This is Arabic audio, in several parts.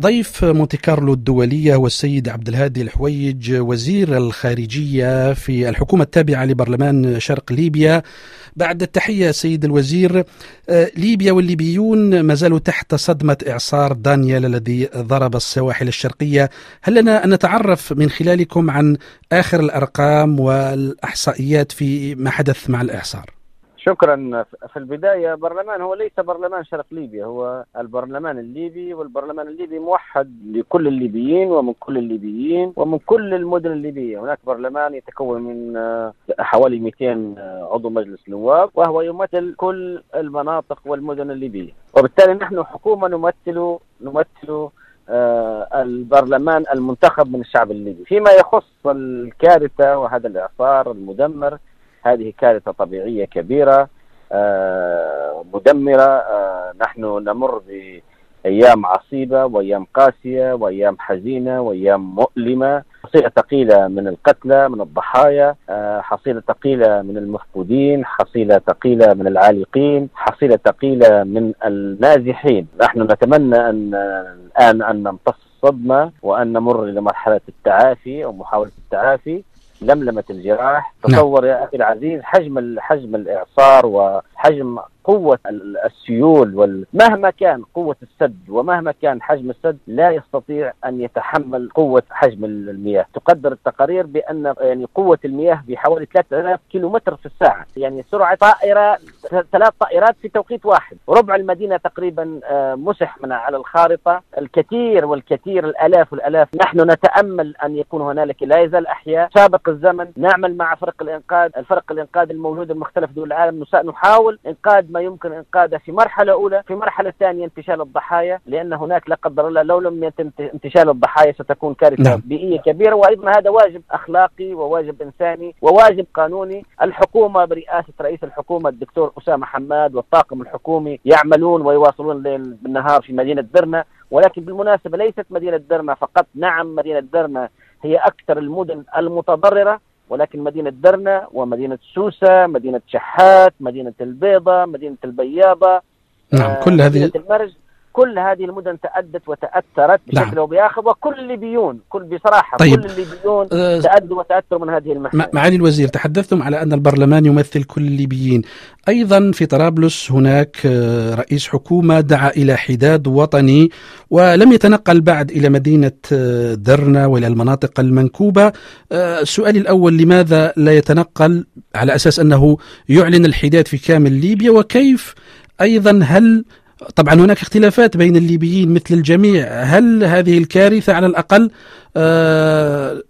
ضيف مونتي كارلو الدولية هو السيد عبد الهادي الحويج وزير الخارجية في الحكومة التابعة لبرلمان شرق ليبيا. بعد التحية سيد الوزير آه، ليبيا والليبيون ما زالوا تحت صدمة إعصار دانيال الذي ضرب السواحل الشرقية. هل لنا أن نتعرف من خلالكم عن آخر الأرقام والأحصائيات في ما حدث مع الإعصار؟ شكرا. في البداية برلمان هو ليس برلمان شرق ليبيا هو البرلمان الليبي والبرلمان الليبي موحد لكل الليبيين ومن كل الليبيين ومن كل المدن الليبية. هناك برلمان يتكون من آه، حوالي 200 عضو مجلس نواب وهو يمثل كل المناطق والمدن الليبية. وبالتالي نحن حكومة نمثل نمثل آه، البرلمان المنتخب من الشعب الليبي. فيما يخص الكارثة وهذا الإعصار المدمر هذه كارثة طبيعية كبيرة آه، مدمرة آه، نحن نمر بأيام عصيبة وأيام قاسية وأيام حزينة وأيام مؤلمة. حصيلة ثقيلة من القتلى من الضحايا آه، حصيلة ثقيلة من المفقودين حصيلة ثقيلة من العالقين حصيلة ثقيلة من النازحين. نحن نتمنى أن الآن أن نمتص الصدمة وأن نمر إلى مرحلة التعافي أو محاولة التعافي. لملمة الجراح نعم. تصور يا أخي العزيز حجم حجم الإعصار وحجم قوة السيول وال... مهما كان قوة السد ومهما كان حجم السد لا يستطيع أن يتحمل قوة حجم المياه. تقدر التقارير بأن يعني قوة المياه بحوالي 3000 كيلو متر في الساعة. يعني سرعة طائرة ثلاث طائرات في توقيت واحد. ربع المدينة تقريبا آه، مسح من على الخارطة. الكثير والكثير الآلاف والآلاف. نحن نتأمل أن يكون هنالك لا يزال أحياء. سابق الزمن نعمل مع فرق الإنقاذ. الفرق الإنقاذ الموجودة بمختلف دول العالم. نحاول إنقاذ ما يمكن إنقاذه في مرحلة أولى في مرحلة ثانية انتشال الضحايا لأن هناك لا قدر الله لو لم يتم انتشال الضحايا ستكون كارثة نعم. بيئية كبيرة وأيضا هذا واجب أخلاقي وواجب إنساني وواجب قانوني. الحكومة برئاسة رئيس الحكومة الدكتور أسامة حماد والطاقم الحكومي يعملون ويواصلون الليل بالنهار في مدينة درنا ولكن بالمناسبة ليست مدينة درنا فقط. نعم مدينة درنا هي أكثر المدن المتضررة. ولكن مدينة درنا ومدينة سوسة مدينة شحات مدينة البيضة مدينة البياضة نعم آه كل هذه المرج. كل هذه المدن تأدت وتأثرت بشكل نعم. أو بآخر وكل الليبيون كل بصراحة طيب. كل الليبيون أه تأدوا وتأثروا من هذه المحنة معالي الوزير تحدثتم على أن البرلمان يمثل كل الليبيين أيضا في طرابلس هناك آه، رئيس حكومة دعا إلى حداد وطني ولم يتنقل بعد إلى مدينة آه، درنا وإلى المناطق المنكوبة. آه، سؤالي الأول لماذا لا يتنقل؟ على أساس أنه يعلن الحداد في كامل ليبيا وكيف؟ أيضا هل طبعا هناك اختلافات بين الليبيين مثل الجميع. هل هذه الكارثة على الأقل آه،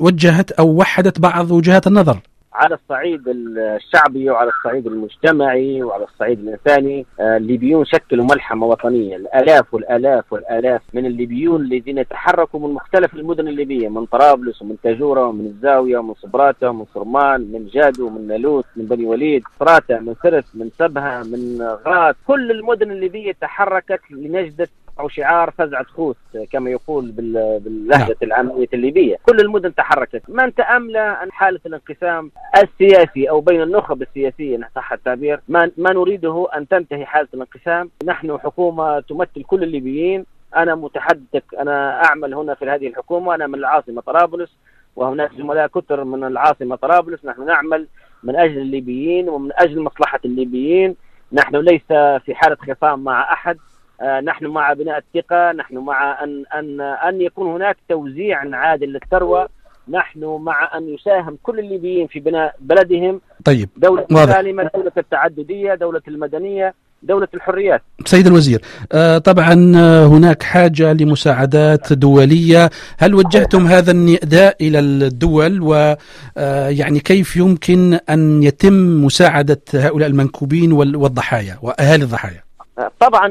وجهت أو وحدت بعض وجهات النظر؟ على الصعيد الشعبي وعلى الصعيد المجتمعي وعلى الصعيد الانساني آه، الليبيون شكلوا ملحمة وطنية. الآلاف والآلاف والآلاف من الليبيون الذين تحركوا من مختلف المدن الليبية من طرابلس ومن تاجورة ومن الزاوية ومن صبراته ومن صرمان من جادو من نالوت من بني وليد صراته من سرس من سبها من غات كل المدن الليبية تحركت لنجدة أو شعار فزعة خوث كما يقول باللهجه نعم. العامية الليبية، كل المدن تحركت، من تأمل أن حالة الانقسام السياسي أو بين النخب السياسية صح التعبير، ما ما نريده أن تنتهي حالة الانقسام، نحن حكومة تمثل كل الليبيين، أنا متحدث أنا أعمل هنا في هذه الحكومة، أنا من العاصمة طرابلس وهناك زملاء كثر من العاصمة طرابلس، نحن نعمل من أجل الليبيين ومن أجل مصلحة الليبيين، نحن ليس في حالة خصام مع أحد. نحن مع بناء الثقة نحن مع أن أن أن يكون هناك توزيع عادل للثروة. نحن مع أن يساهم كل الليبيين في بناء بلدهم. طيب دولة سالمة دولة التعددية دولة المدنية دولة الحريات. سيد الوزير آه طبعا آه، هناك حاجة لمساعدات دولية. هل وجهتم هذا النداء إلى الدول؟ ويعني آه، كيف يمكن أن يتم مساعدة هؤلاء المنكوبين والضحايا وأهالي الضحايا؟ طبعا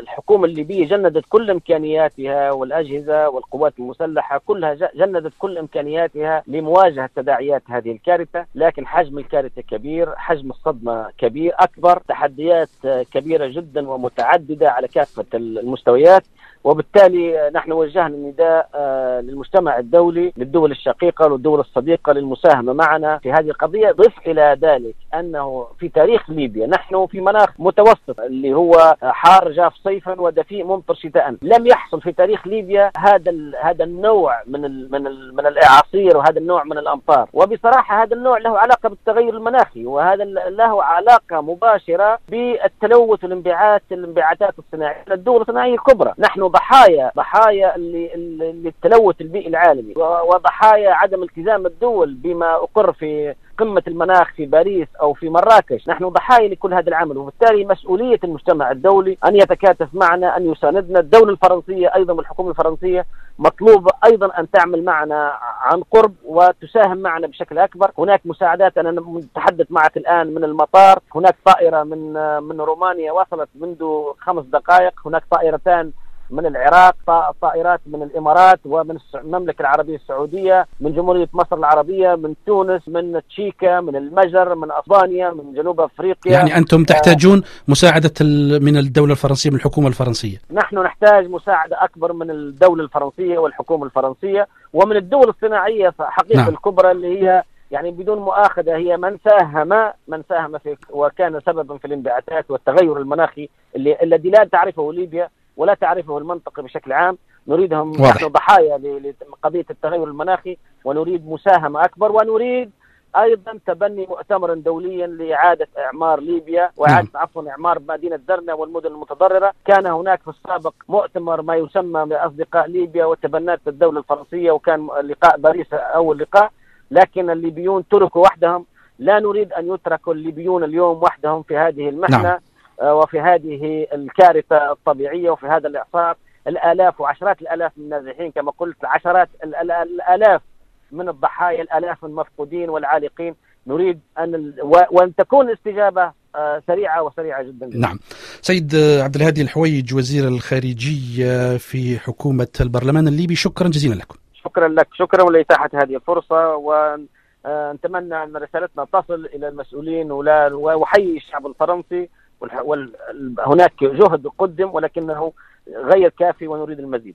الحكومة الليبية جندت كل إمكانياتها والأجهزة والقوات المسلحة كلها جندت كل إمكانياتها لمواجهة تداعيات هذه الكارثة، لكن حجم الكارثة كبير، حجم الصدمة كبير أكبر، تحديات كبيرة جدا ومتعددة على كافة المستويات، وبالتالي نحن وجهنا نداء آه، للمجتمع الدولي للدول الشقيقة والدول الصديقة للمساهمة معنا في هذه القضية ضف إلى ذلك أنه في تاريخ ليبيا نحن في مناخ متوسط اللي هو حار جاف صيفا ودفيء ممطر شتاء. لم يحصل في تاريخ ليبيا هذا هذا النوع من ال من ال من الإعاصير وهذا النوع من الأمطار. وبصراحة هذا النوع له علاقة بالتغير المناخي وهذا له علاقة مباشرة بالتلوث والانبعاث الانبعاثات الصناعية الدول الصناعية الكبرى. نحن ضحايا ضحايا للتلوث البيئي العالمي وضحايا عدم التزام الدول بما أقر في قمة المناخ في باريس أو في مراكش. نحن ضحايا لكل هذا العمل وبالتالي مسؤولية المجتمع الدولي أن يتكاتف معنا أن يساندنا. الدولة الفرنسية أيضا والحكومة الفرنسية مطلوب أيضا أن تعمل معنا عن قرب وتساهم معنا بشكل أكبر. هناك مساعدات أنا متحدث معك الآن من المطار. هناك طائرة من من رومانيا وصلت منذ خمس دقائق. هناك طائرتان من العراق طائرات من الإمارات ومن المملكة العربية السعودية من جمهورية مصر العربية من تونس من تشيكا من المجر من أسبانيا من جنوب أفريقيا يعني أنتم تحتاجون مساعدة من الدولة الفرنسية من الحكومة الفرنسية نحن نحتاج مساعدة أكبر من الدولة الفرنسية والحكومة الفرنسية ومن الدول الصناعية حقيقة نعم. الكبرى اللي هي يعني بدون مؤاخذة هي من ساهم من ساهم في وكان سببا في الانبعاثات والتغير المناخي اللي الذي لا تعرفه ليبيا ولا تعرفه المنطقة بشكل عام. نريدهم نحن ضحايا لقضية التغير المناخي ونريد مساهمة أكبر ونريد أيضا تبني مؤتمرا دوليا لإعادة إعمار ليبيا وإعادة نعم. عفوا إعمار مدينة درنا والمدن المتضررة، كان هناك في السابق مؤتمر ما يسمى بأصدقاء ليبيا وتبنات الدولة الفرنسية وكان لقاء باريس أول لقاء، لكن الليبيون تركوا وحدهم، لا نريد أن يتركوا الليبيون اليوم وحدهم في هذه المحنة. نعم. آه، وفي هذه الكارثة الطبيعية وفي هذا الإعصار الآلاف وعشرات الآلاف من النازحين كما قلت عشرات الآلاف من الضحايا الآلاف المفقودين والعالقين. نريد أن وأن تكون الاستجابة آه، سريعة وسريعة جدا. نعم. سيد عبد الهادي الحويج وزير الخارجية في حكومة البرلمان الليبي شكرا جزيلا لكم. شكرا لك. شكرا لإتاحة هذه الفرصة ونتمنى أن رسالتنا تصل إلى المسؤولين وحيي الشعب الفرنسي. هناك جهد قدم ولكنه غير كافي ونريد المزيد.